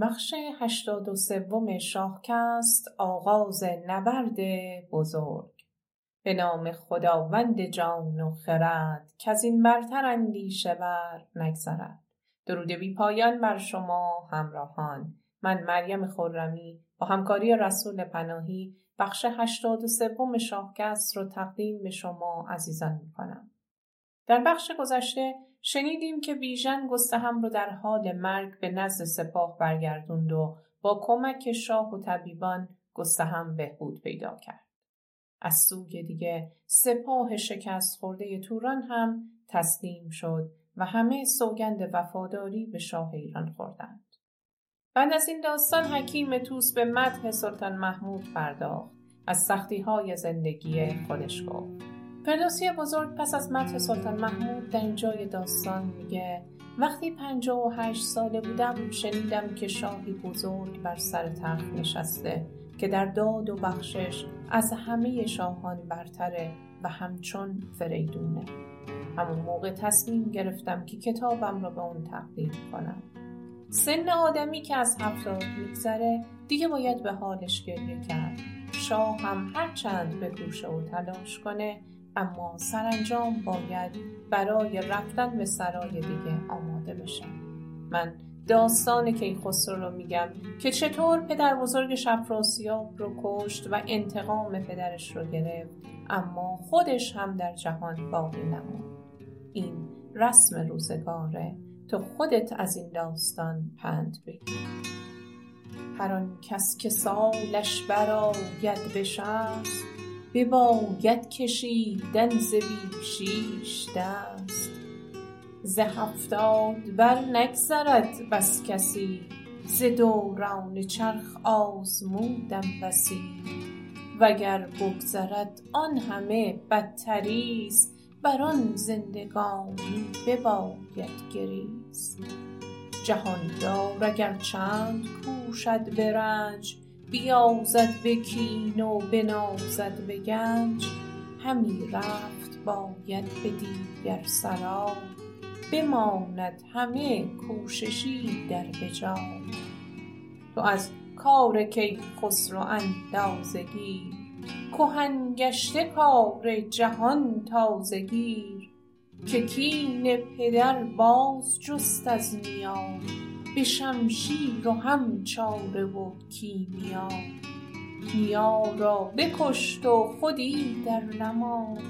بخش هشتاد و سوم شاهکست آغاز نبرد بزرگ. به نام خداوند جان و خرد از این برتر اندیشه بر نگذرد. درود بی پایان بر شما همراهان. من مریم خرمی با همکاری رسول پناهی بخش هشتاد و سوم شاهکست رو تقدیم به شما عزیزان می کنم. در بخش گذشته شنیدیم که بیژن گستهم رو در حال مرگ به نزد سپاه برگردوند و با کمک شاه و طبیبان گستهم بهبود پیدا کرد. از سوی دیگه سپاه شکست خورده توران هم تسلیم شد و همه سوگند وفاداری به شاه ایران خوردند. بعد از این داستان حکیم توس به مدح سلطان محمود پرداخت از سختی های زندگی خودش گفت. فردوسی بزرگ پس از متن سلطان محمود در جای داستان میگه. وقتی پنجاه و هشت ساله بودم شنیدم که شاهی بزرگ بر سر تخت نشسته که در داد و بخشش از همه شاهان برتره و همچون فریدونه. همون موقع تصمیم گرفتم که کتابم را به اون تقدیم کنم. سن آدمی که از هفتاد میگذره دیگه باید به حالش گریه کرد. شاه هم هرچند به گوشه و تلاش کنه اما سرانجام باید برای رفتن به سرای دیگه آماده بشه من داستان کیخسرو رو میگم که چطور پدر بزرگ شفراسیاب رو کشت و انتقام پدرش رو گرفت اما خودش هم در جهان باقی نموند این رسم روزگاره. تو خودت از این داستان پند بگیر. هر کس که سالش براید بشست بباید کشیدن ز شیش دست. ز هفتاد بر نگذرد بس کسی ز دوران چرخ آزمودم بسی. وگر بگذرد آن همه بدتریست بر آن زندگانی بباید گریست. جهاندار اگر چند کوشد به رنج بیازد به کین و بنازد به گنج همی رفت باید به دیگر سرای. بماند همه کوششی در بجای. تو از کار کیخسرو اندازه گیر کهن گشته کار جهان تازه گیر. که کین پدر باز جست از نیا به شمشیر و هم چاره و کیمیا. نیا را بکشت و خودی در نماند.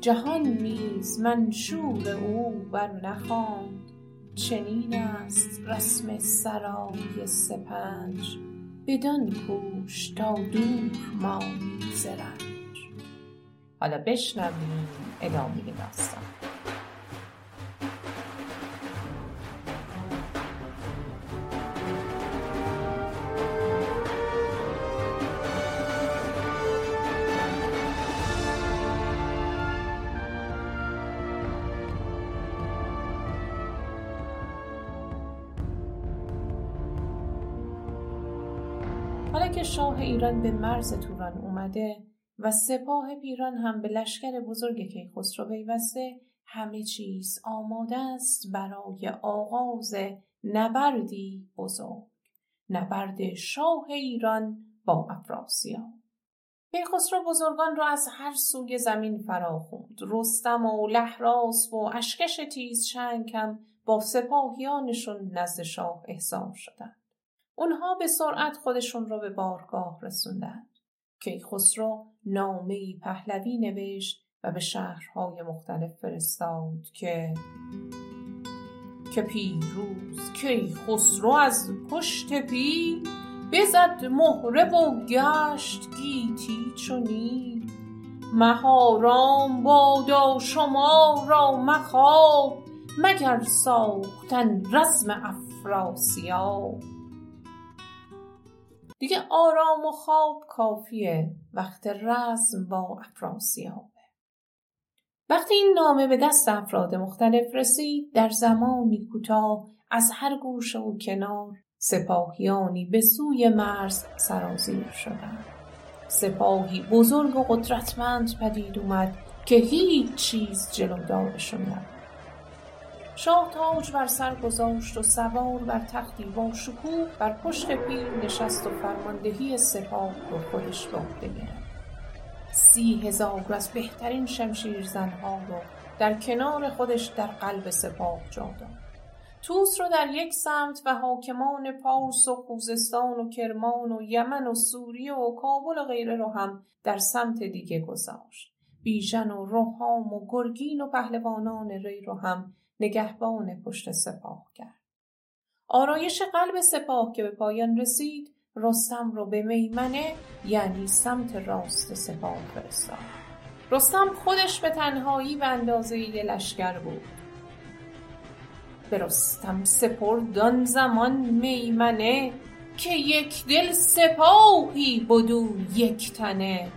جهان نیز منشور او برنخواند چنین است رسم سرای سپنج. بدان کوش تا دور مانی ز حالا بشنویم ادامه داستان. ایران به مرز توران اومده و سپاه پیران هم به لشکر بزرگ کیخسرو پیوسته همه چیز آماده است برای آغاز نبردی بزرگ نبرد شاه ایران با افراسیاب. کیخسرو بزرگان را از هر سوی زمین فراخوند رستم و لحراس و اشکش تیز چنگ با سپاهیانشون نزد شاه احضار شدند. اونها به سرعت خودشون رو به بارگاه رسوندند. کیخسرو نامه پهلوی نوشت و به شهرهای مختلف فرستاد که که پیروز کیخسرو از پشت پیل بزد مهره و گشت گیتی چو نیل مهارام بادا شما را مخواب مگر ساختن رزم افراسیاب دیگه آرام و خواب کافیه. وقت رزم با افراسیابه. وقتی این نامه به دست افراد مختلف رسید در زمانی کوتاه از هر گوشه و کنار سپاهیانی به سوی مرز سرازیر شدند. سپاهی بزرگ و قدرتمند پدید اومد که هیچ چیز جلودارشون نبود. شاه تاج بر سر گذاشت و سوار بر تختی با شکوه بر پشت پیل نشست و فرماندهی سپاه رو خودش به عهده گرفت سی هزار از بهترین شمشیرزنها رو در کنار خودش در قلب سپاه جا داد. توس رو در یک سمت و حاکمان پارس و خوزستان و کرمان و یمن و سوریه و کابل و غیره رو هم در سمت دیگه گذاشت. بیژن و روحام و گرگین و پهلوانان ری رو هم نگهبان پشت سپاه کرد. آرایش قلب سپاه که به پایان رسید رستم رو به میمنه یعنی سمت راست سپاه فرستاد. رستم خودش به تنهایی به اندازه یه لشکر بود. به رستم سپرد زمان میمنه که یک دل سپاهی بدو یک تنه.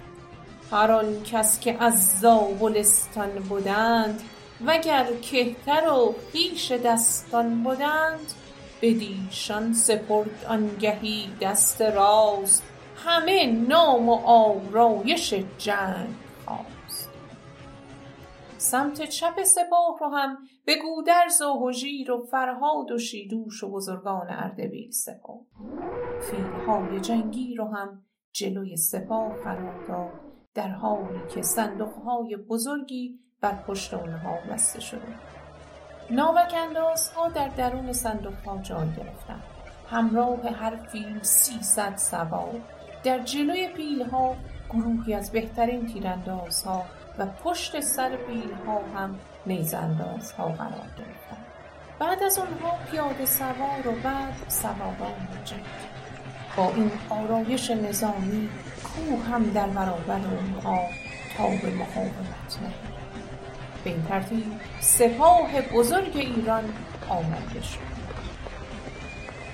هر کس که از زابلستان بودند وگر کهتر و پیش دستان بودند بدیشان سپرد آنگهی دست راست. همه نام و آرایش جنگ خواست. سمت چپ سپاه رو هم به گودرز و هژیر و فرهاد و شیدوش و بزرگان اردبیل سپرد. فیلهای جنگی رو هم جلوی سپاه قرار داد در حالی که صندوقهای بزرگی بر پشت اونها بسته شده. ناوک ها در درون صندوق ها جای گرفتند همراه هر فیل سیصد سوار در جلوی پیل ها گروهی از بهترین تیراندازها و پشت سر پیل ها هم نیزانداز ها قرار گرفتند بعد از آنها پیاده سوار و بعد سواران جنگ. با این آرایش نظامی کوه هم در برابر اونها تا به مقاومت نهید به این ترتیب سپاه بزرگ ایران آمده شد.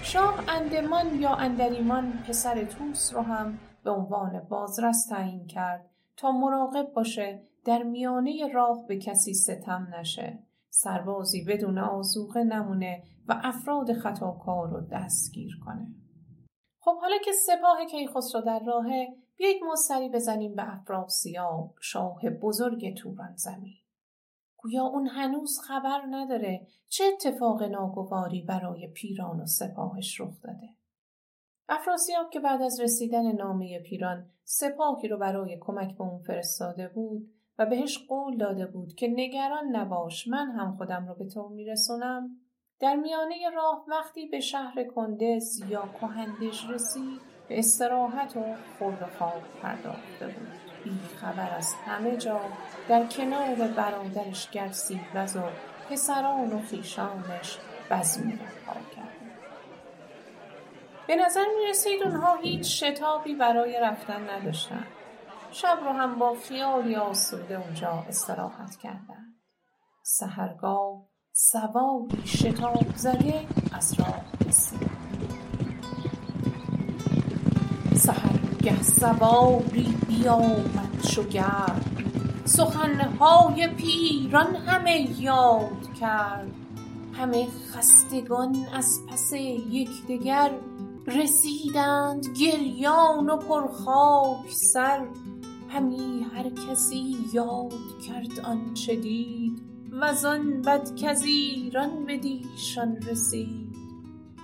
شاه اندمان یا اندریمان پسر توس رو هم به عنوان بازرس تعیین کرد تا مراقب باشه در میانه راه به کسی ستم نشه. سربازی بدون آزوقه نمونه و افراد خطاکار رو دستگیر کنه. خب حالا که سپاه کیخسرو در راهه بیایید ما سری بزنیم به افراسیاب شاه بزرگ توران زمین. گویا اون هنوز خبر نداره چه اتفاق ناگواری برای پیران و سپاهش رخ داده. افراسیاب که بعد از رسیدن نامه پیران سپاهی رو برای کمک به اون فرستاده بود و بهش قول داده بود که نگران نباش من هم خودم رو به تو میرسونم در میانه راه وقتی به شهر کندز یا کهندش رسید به استراحت و خورد خواب پرداخته بود خبر از همه جا. در کنار برادرش گرسیوز و پسران و خویشانش بزمی رها کرد. به نظر می رسید اونها هیچ شتابی برای رفتن نداشتن. شب رو هم با خیالی آسوده اونجا استراحت کردند. سهرگاه سواری شتاب زده از راه رسید. سهرگه سواری بیامد شگرد. سخنهای پیران همه یاد کرد. همه خستگان از پس یکدیگر رسیدند گریان و پرخاک سر. همی هر کسی یاد کرد آنچه دید وزان بد کز ایران بدیشان رسید.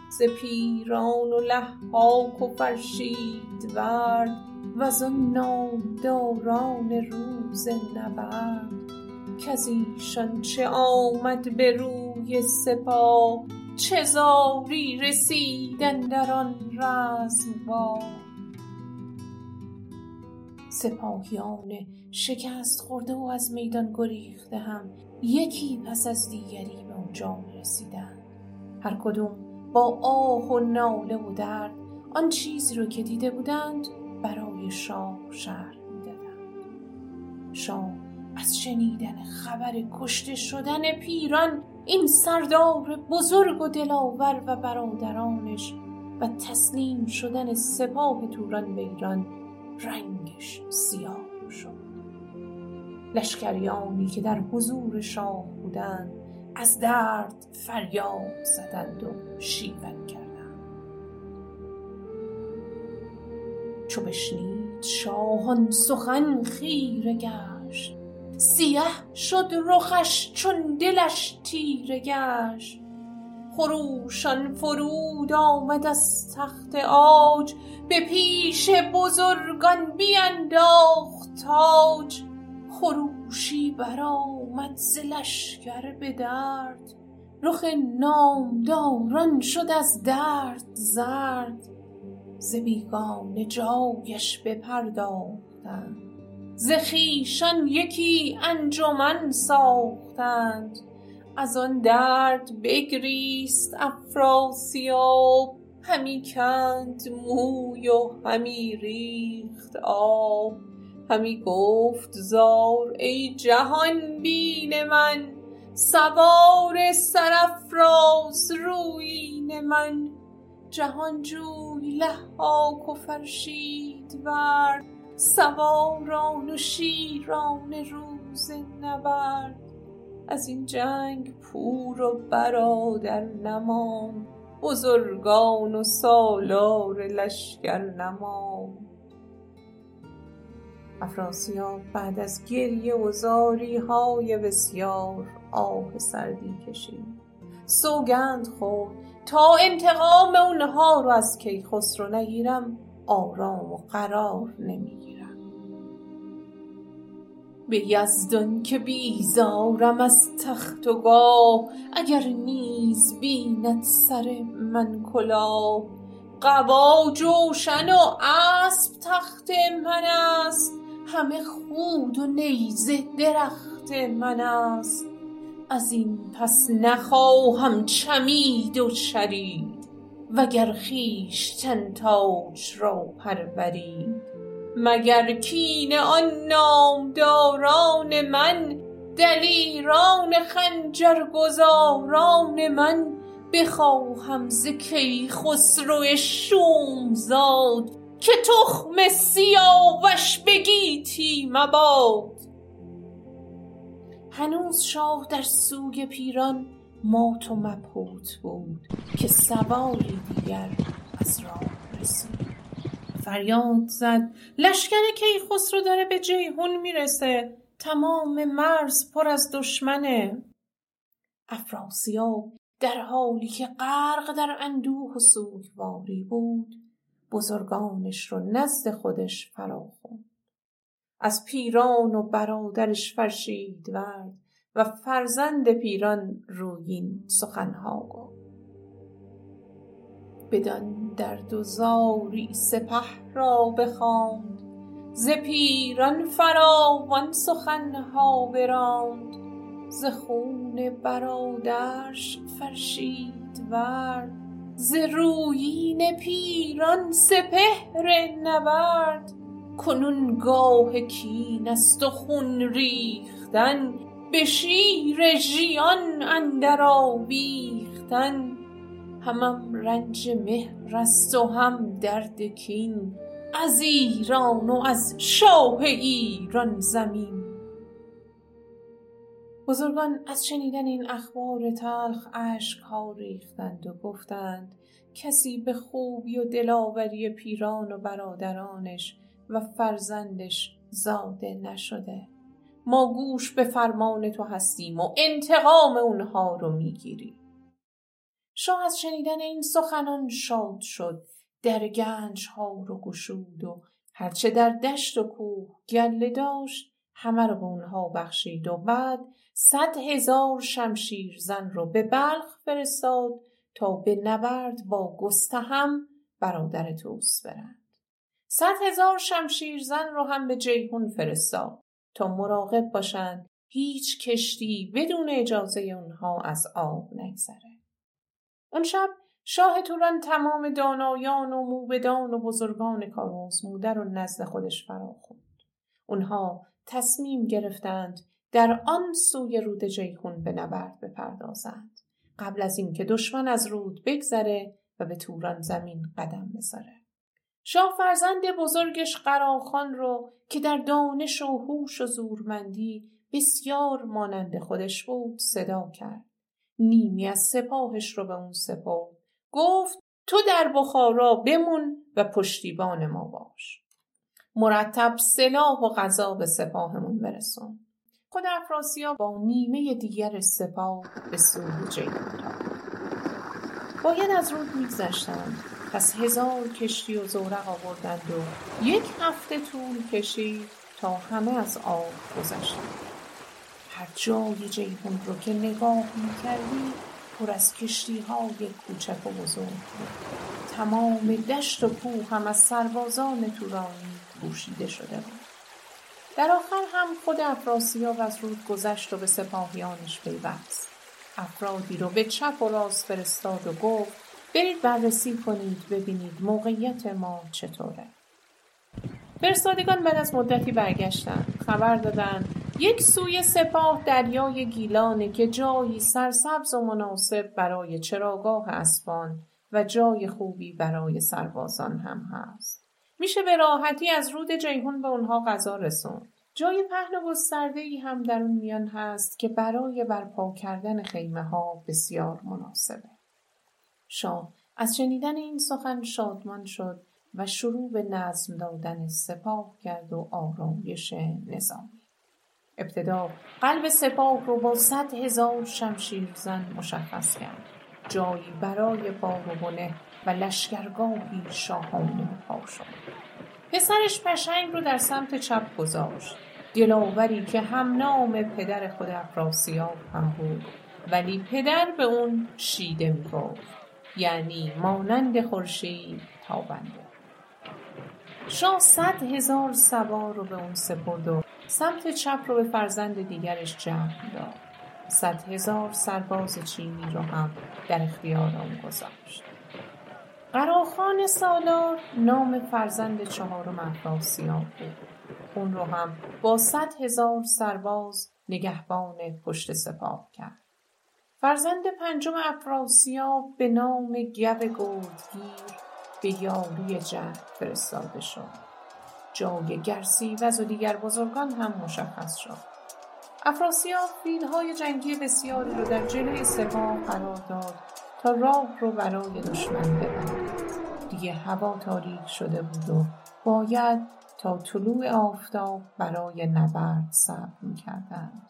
ز پیران و لحاک و فرشیدورد وزان نامداران روز نبرد کز ایشان چه آمد به روی سپاه چه زاری رسید اندر آن رزمگاه سپاهیان شکست خورده و از میدان گریخته هم یکی پس از دیگری به اونجا می رسیدن. هر کدوم با آه و ناله و درد آن چیزی رو که دیده بودند برای شاه شهر می‌دادند. شاه از شنیدن خبر کشته شدن پیران این سردار بزرگ و دلاور و برادرانش و تسلیم شدن سپاه توران به ایران رنگش سیاه شد. لشکریانی که در حضور شاه بودند از درد فریاد زدند و شیون کردند. چو بشنید شاه سخن خیره گشت. سیه شد رخش چون دلش تیره گشت. خروشان فرود آمد از تخت عاج. به پیش بزرگان بینداخت تاج. خروشی برآمد ز لشکر به درد. رخ نامداران شد از درد زرد. ز بیگانه جایش بپرداختند. ز خویشان یکی انجمن ساختند. از آن درد بگریست افراسیاب. همی کند موی و همی ریخت آب. همی گفت زار ای جهان بین من سوار سرافراز رویین من. جهانجوی لحاک و فرشیدورد سواران و شیران روز نبرد از این جنگ پور و برادر نماند بزرگان و سالار لشکر نماند. افراسیاب بعد از گریه و زاری های بسیار آه سردی کشید. سوگند خورد تا انتقام اونها رو از کیخسرو نگیرم آرام و قرار نمی‌گیرم. به یزدان که بیزارم از تخت و گاه اگر نیز بیند سر من کلاه. قبا جوشن و اسب تخت من است. همه خود و نیزه درخت من است. از این پس نخواهم چمید و چرید وگر خویشتن تاج را پرورید. مگر کین آن نامداران من دلیران خنجرگزاران من بخواهم ز کیخسرو شومزاد که تخم سیاوش به گیتی مباد. هنوز شاه در سوی پیران مات و مبهوت بود که سواری دیگر از راه رسید. فریاد زد لشکر کیخسرو داره به جیهون می‌رسه تمام مرز پر از دشمنه. افراسیاب در حالی که غرق در اندوه و سوگواری بود بزرگانش رو نزد خودش فرا از پیران و برادرش فرشیدورد و فرزند پیران رویین سخنها گفت. بدان درد و زاری سپه را بخواند ز پیران فراوان سخنها براند ز خون برادرش فرشیدورد ز رویین پیران سپهر نبرد. کنون گاه کین است و خون ریختن. به شیر ژیان اندر آویختن. همم رنج مهر است و هم درد کین. از ایران و از شاه ایران زمین بزرگان از شنیدن این اخبار تلخ اشکها ریختند و گفتند کسی به خوبی و دلاوری پیران و برادرانش و فرزندش زاده نشده. ما گوش به فرمان تو هستیم و انتقام اونها رو می‌گیریم. شاه از شنیدن این سخنان شاد شد. در گنج ها رو گشود و هرچه در دشت و کوه گله داشت همه رو به اونها بخشید و بعد صد هزار شمشیر زن رو به بلخ فرستاد تا به نبرد با گستهم برادر توس برند. صد هزار شمشیر زن رو هم به جیهون فرستاد تا مراقب باشند هیچ کشتی بدون اجازه اونها از آب نگذره. اون شب شاه توران تمام دانایان و موبدان و بزرگان کارآزموده رو نزد خودش فراخوند. اونها تصمیم گرفتند در آن سوی رود جیهون به نبرد بپردازند قبل از اینکه دشمن از رود بگذره و به توران زمین قدم بذاره شاه فرزند بزرگش قراخان رو که در دانش و هوش و زورمندی بسیار مانند خودش بود صدا کرد. نیمی از سپاهش رو به اون سپرد. گفت تو در بخارا بمون و پشتیبان ما باش. مرتب سلاح و غذا به سپاهمون برسون. خود افراسیاب با نیمه دیگر سپاه به سوی جیهون باید از رود میگذشتند. پس هزار کشتی و زورق آوردند و یک هفته طول کشید تا همه از آب گذشتند. هر جای جیهون رو که نگاه می‌کردی پر از کشتی های کوچک و بزرگ بود. تمام دشت و کوه هم از سربازان تورانی پوشیده شده بود. در آخر هم خود افراسیاب از رود گذشت و به سپاهیانش پیوست. افرادی رو به چپ و راست فرستاد و گفت برید بررسی کنید ببینید موقعیت ما چطوره. فرستادگان بعد از مدتی برگشتند. خبر دادند یک سوی سپاه دریای گیلانه که جایی سرسبز و مناسب برای چراگاه اسبان و جای خوبی برای سربازان هم هست. میشه به راحتی از رود جیهون به اونها غذا رسوند. جای پهن و گسترده ای هم در اون میان هست که برای برپا کردن خیمه ها بسیار مناسبه. شاه از شنیدن این سخن شادمان شد و شروع به نظم دادن سپاه کرد و آرایش نظامی. ابتدا قلب سپاه رو با صد هزار شمشیر زن مشخص کرد. جایی برای بار و و لشکرگاهی شاهانه پا شد پسرش پشنگ رو در سمت چپ گذاشت. دلاوری که هم نام پدر خود افراسیاب هم بود ولی پدر به اون شیده می‌گفت یعنی مانند خورشید تابنده. شاه صد هزار سوار رو به اون سپرد و سمت چپ رو به فرزند دیگرش جمع داد. صد هزار سرباز چینی رو هم در اختیار آن گذاشت. قراخان سالار نام فرزند چهارم افراسیاب بود. اون رو هم با صد هزار سرباز نگهبان پشت سپاه کرد. فرزند پنجم افراسیاب به نام گو گردگیر به یاری جنگ فرستاده شد. جای گرسیوز و دیگر بزرگان هم مشخص شد. افراسیاب فیلهای جنگی بسیاری رو در جلوی سپاه قرار داد تا راه رو برای دشمن ببند. دیگه هوا تاریک شده بود و باید تا طلوع آفتاب برای نبرد صبر می‌کردند.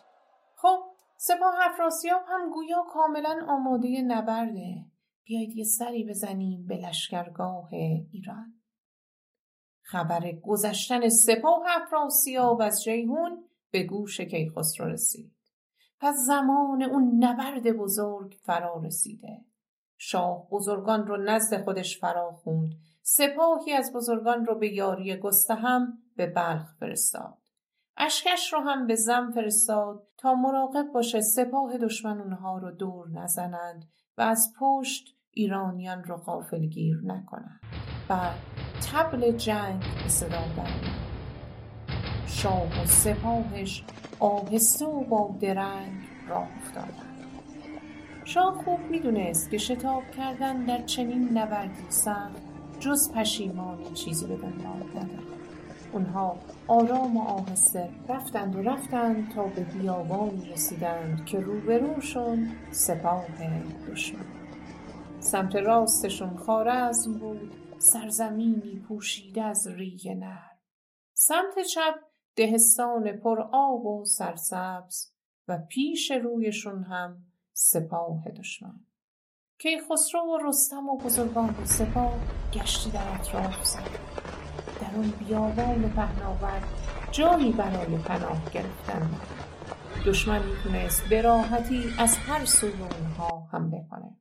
خب سپاه افراسیاب هم گویا کاملا آماده نبرده بیایید یه سری بزنیم به لشکرگاه ایران. خبر گذشتن سپاه افراسیاب از جیهون به گوش کیخسرو رسید. پس زمان اون نبرد بزرگ فرا رسیده. شاه بزرگان رو نزد خودش فرا خوند سپاهی از بزرگان رو به یاری گستهم به بلخ فرستاد. اشکش رو هم به زم فرستاد تا مراقب باشه سپاه دشمن اونها رو دور نزنند و از پشت ایرانیان رو غافلگیر نکنند. بعد تبل جنگ به صدا شاه و سپاهش آهسته و با درنگ راه افتادند. شاه خوب می‌دونست که شتاب کردن در چنین نبردی سخت جز پشیمانی چیزی به دنبال ندارد اونها آرام و آهسته رفتند و رفتند تا به بیابانی رسیدند که روبروشون سپاه دشمن. سمت راستشون خارزم بود سرزمینی پوشیده از ریگ نر سمت چپ دهستان پر آب و سرسبز و پیش رویشون هم سپاه دشمن. کیخسرو و رستم و بزرگان و سپاه گشتی در اطراف زد در اون بیابان پهناور جایی برای پناه گرفتن دشمن می‌تونست به راحتی از هر سوی اونها حمله کنه.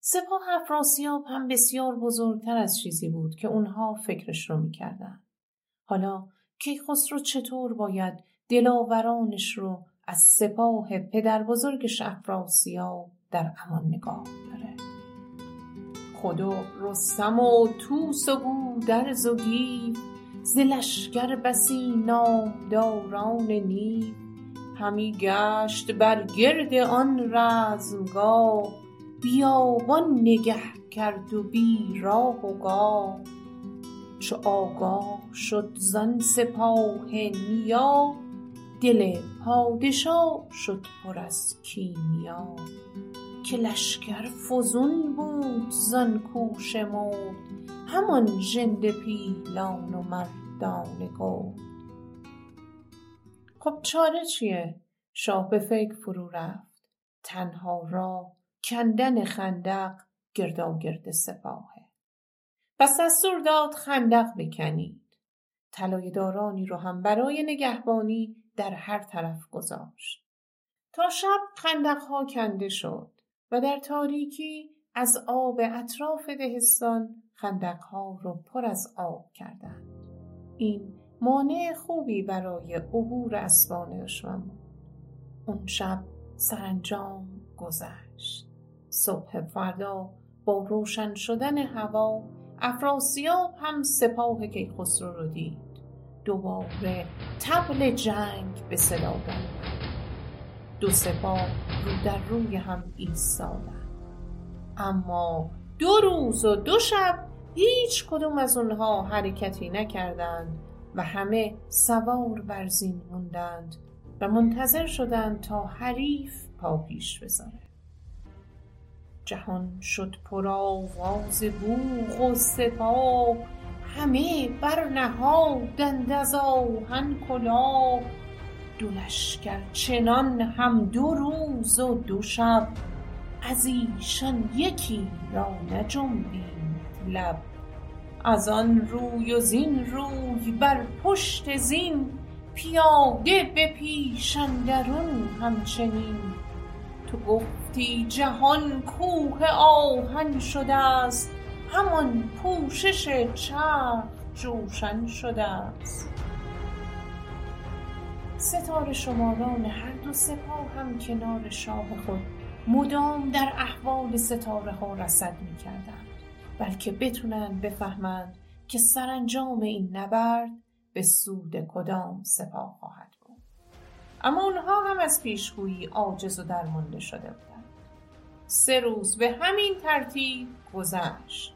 سپاه افراسیاب هم بسیار بزرگتر از چیزی بود که اونها فکرش رو می‌کردن. حالا کیخسرو چطور باید دلاورانش رو از سپاه پدر بزرگش افراسیاب در امان نگاه داره. خدا رستم و توس و گودرز و گیو ز لشکر بسی نامداران نیو. همی گشت بر گرد آن رزمگاه بیابان نگه کرد و بی راه و گاه. چو آگاه شد زان سپاه نیا دل پادشاه شد پر از کیمیا که لشکر فزون بود زان کوش مرد. همان ژنده پیلان و مردان گرد. خب چاره چیه؟ شاه به فکر فرو رفت. تنها را کندن خندق گرداگرد سپاهه. پس دستور داد خندق بکنید. طلای دارانی رو هم برای نگهبانی در هر طرف گذاشت. تا شب خندقها کنده شد و در تاریکی از آب اطراف دهستان خندقها رو پر از آب کردند. این مانع خوبی برای عبور اسبان دشمن بود. اون شب سرانجام گذشت. صبح فردا با روشن شدن هوا افراسیاب هم سپاه کیخسرو رو دید. دوباره تبل جنگ به صدا دو سپاه رو در روی هم ایستادند. اما دو روز و دو شب هیچ کدوم از اونها حرکتی نکردند و همه سوار بر زین موندند و منتظر شدند تا حریف پا پیش بذاره جهان شد پر آواز بوق و سپاه همه برنهادند از آهن کلاه. دو لشکر چنان هم دو روز و دو شب از ایشان یکی را نجنبید لب. از آن روی و زین روی بر پشت زین پیاده به پیش اندرون همچنین. تو گفتی جهان کوه آهن شده است همان پوشش چرخ جوشن شده است. ستاره شماران هر دو سپاه هم کنار شاه خود مدام در احوال ستاره ها رسد می کردند بلکه بتونن بفهمند که سرانجام این نبرد به سود کدام سپاه خواهد بود. اما اونها هم از پیشگویی عاجز و درمانده شده بودند. سه روز به همین ترتیب گذشت.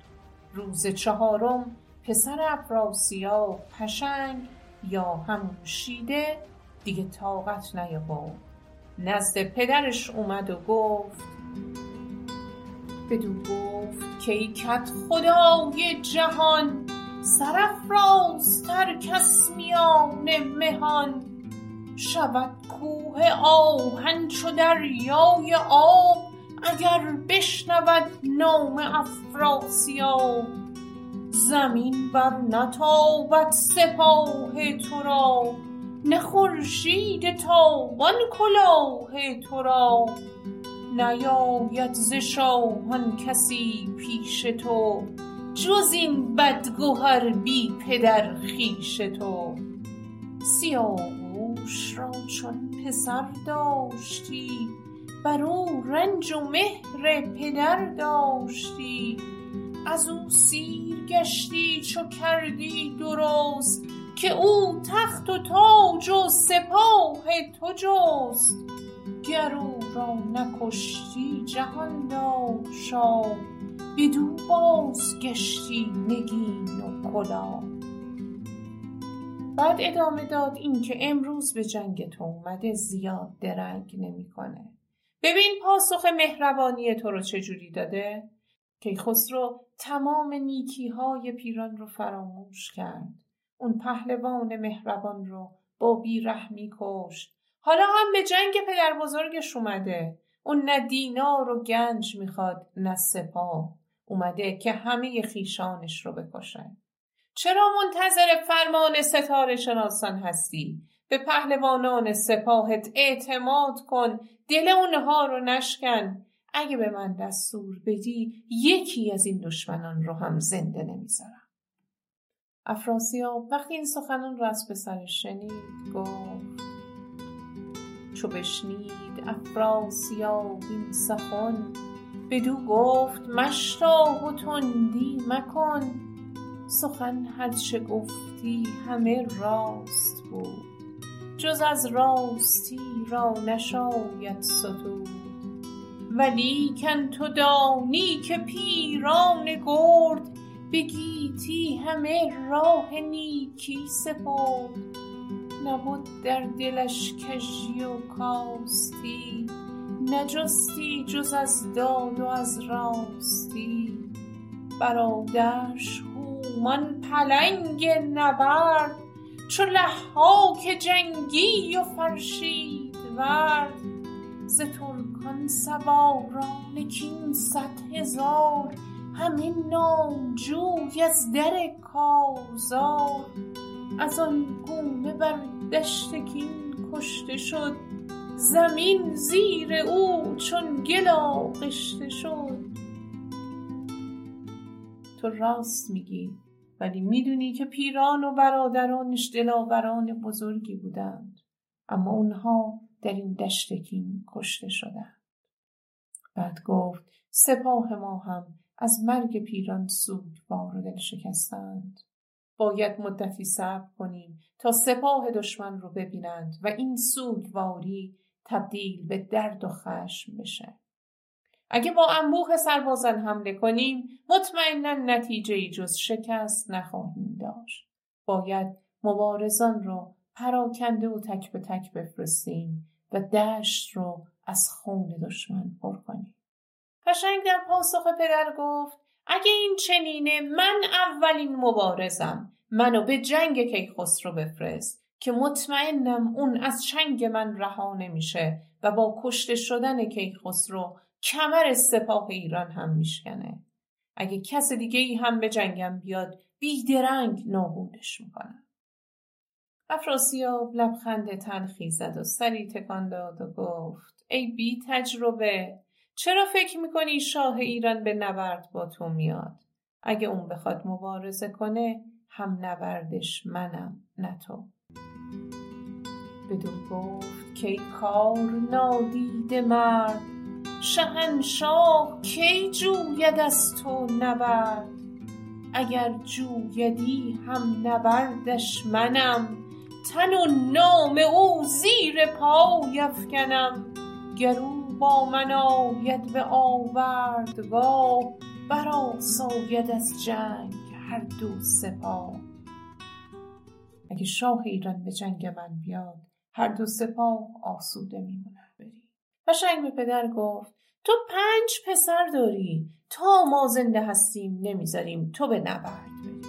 روز چهارم پسر افراسیاب پشنگ یا همون شیده دیگه طاقت نیاورد نزد پدرش اومد و گفت بدو گفت که ای کت خدای جهان سرافرازتر کس میان مهان. شود کوه آهن چو دریای آب اگر بشنود نام افراسیاب زمین بر نتابد سپاه تو را. نه خورشید تابان کلاه تو را. نیاید ز شاهان کسی پیش تو جز این بدگهر بی پدر خویش تو. سیاووش را چون پسر داشتی بر او رنج و مهر پدر داشتی. از او سیر گشتی چو کردی درست که او تخت و تاج و سپاه تو جست. گر او را نکشتی جهاندار شاه بدو بازگشتی نگین و کلاه بعد ادامه داد این که امروز به جنگ تو اومده زیاد درنگ نمی‌کنه. ببین پاسخ مهربانی تو رو چجوری داده. کیخسرو تمام نیکی های پیران رو فراموش کرد. اون پهلوان مهربان رو با بیرحمی کشت. حالا هم به جنگ پدر بزرگش اومده. اون نه دینار و گنج می‌خواد نه سپاه. اومده که همه خیشانش رو بکشه چرا منتظر فرمان ستاره شناسان هستی؟ به پهلوانان سپاهت اعتماد کن دل اونها رو نشکن. اگه به من دستور بدی یکی از این دشمنان رو هم زنده نمی‌ذارم. افراسیاب وقتی این سخنان را از پسرش شنید گفت چو بشنید افراسیاب این سخن بدو گفت مشتاب و تندی مکن. سخن هرچه گفتی همه راست بود. جز از راستی را نشاید ستود. ولیکن تو دانی که پیران گرد به گیتی همه راه نیکی سپرد. نبد در دلش کژی و کاستی نجستی جز از داد و از راستی. برادرش هومان پلنگ نبرد چو که جنگی و فرشید ورد ز ترکان سواران کین صد هزار همه نامجوی از در کارزار از آن گونه بر دشت کین کشته شد زمین زیر او چون گل آغشته شد. تو راست میگی. ولی می‌دونی که پیران و برادرانش دلاوران بزرگی بودند. اما اونها در این دشت کین کشته شدند. بعد گفت سپاه ما هم از مرگ پیران سوگوار و دل شکستند. باید مدتی صبر کنیم تا سپاه دشمن رو ببینند و این سوگواری تبدیل به درد و خشم بشه. اگه با انبوه سربازان حمله کنیم مطمئنا نتیجه ای جز شکست نخواهیم داشت. باید مبارزان رو پراکنده و تک به تک بفرستیم و دشت رو از خون دشمن پر کنیم. قشنگ در پاسخ پدر گفت اگه این چنینه من اولین مبارزم. منو به جنگ کیخسرو بفرست که مطمئنم اون از چنگ من رها نمیشه و با کشته شدن کیخسرو کمر سپاه ایران هم میشکنه. اگه کس دیگه ای هم به جنگم بیاد بیدرنگ نابودش می‌کنم افراسیاب لبخند تلخی زد و سری تکان داد و گفت ای بی تجربه چرا فکر می‌کنی شاه ایران به نبرد با تو میاد؟ اگه اون بخواد مبارزه کنه هم نبردش منم نه تو. بدون گفت که کار نادیده مرد شهنشاه کی جوید از تو نبرد؟ اگر جویدی هم نبردش منم تن و نام او زیر پای افکنم. گر او با من آید به آوردگاه برآساید از جنگ هر دو سپاه. اگه شاه ایران به جنگ من بیاد هر دو سپاه آسوده میمونن قشنگ به پدر گفت تو پنج پسر داری تا ما زنده هستیم نمی‌ذاریم تو به نبرد بری.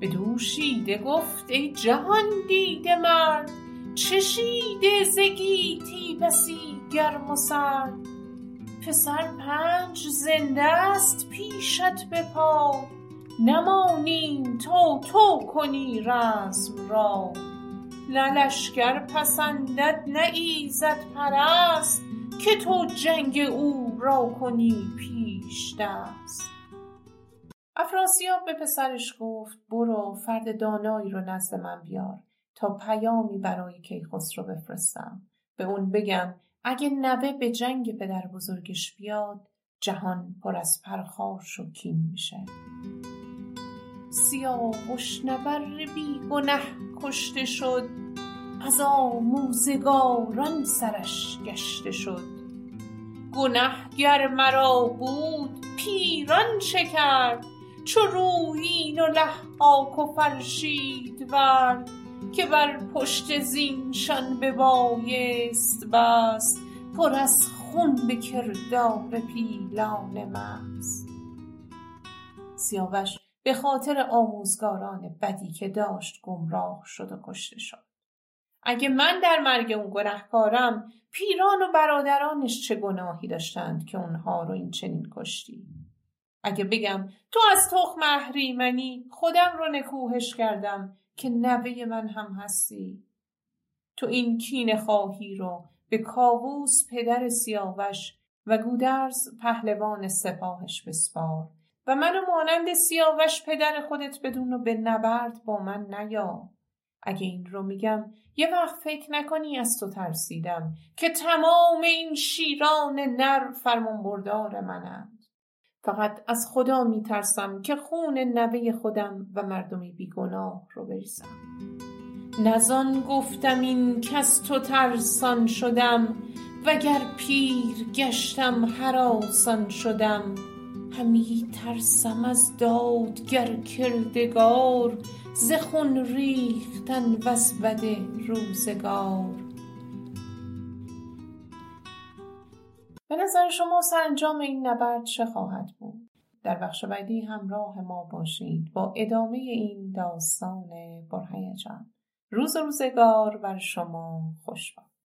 به دوشیده گفت ای جهان دیده مرد چشیده زگیتی بسی گرم و سرد. پسر پنج زنده است پیشت به پا نمانیم تا تو کنی رزم را. نه لشکر پسندد نه ایزد پرست که تو جنگ او را کنی پیش دست افراسیاب به پسرش گفت برو فرد دانایی رو نزد من بیار تا پیامی برای کیخسرو بفرستم. به اون بگم اگه نوه به جنگ پدر بزرگش بیاد جهان پر از پرخاش و کین میشه. سیاوش نبر بی گنه کشته شد از آموزگاران سرش گشته شد. گنهگر مرا بود پیران چه کرد چو رویین و لحاک و فرشید ورد که بر پشت زینشان ببایست بست پر از خون به کردار پیلان مست. سیاوش به خاطر آموزگاران بدی که داشت گمراه شد و کشته شد. اگه من در مرگ اون گنهکارم پیران و برادرانش چه گناهی داشتند که اونها رو این چنین کشتی؟ اگه بگم تو از تخم اهریمنی خودم رو نکوهش کردم که نوه من هم هستی. تو این کین خواهی رو به کاووس پدر سیاوش و گودرز پهلوان سپاهش بسپار. و منو مانند سیاوش پدر خودت بدون و به نبرد با من نیا. اگه این رو میگم یه وقت فکر نکنی از تو ترسیدم که تمام این شیران نر فرمان بردار منند. فقط از خدا میترسم که خون نوه خودم و مردمی بیگناه رو بریزم. نزان گفتم این کس تو ترسان شدم وگر پیر گشتم هراسان شدم. همی ترسم از دادگر کردگار ز خون ریختن وز بد روزگار. به نظر شما سرانجام این نبرد چه خواهد بود؟ در بخش بعدی همراه ما باشید با ادامه این داستان پرهیجان روز و روزگار بر شما خوش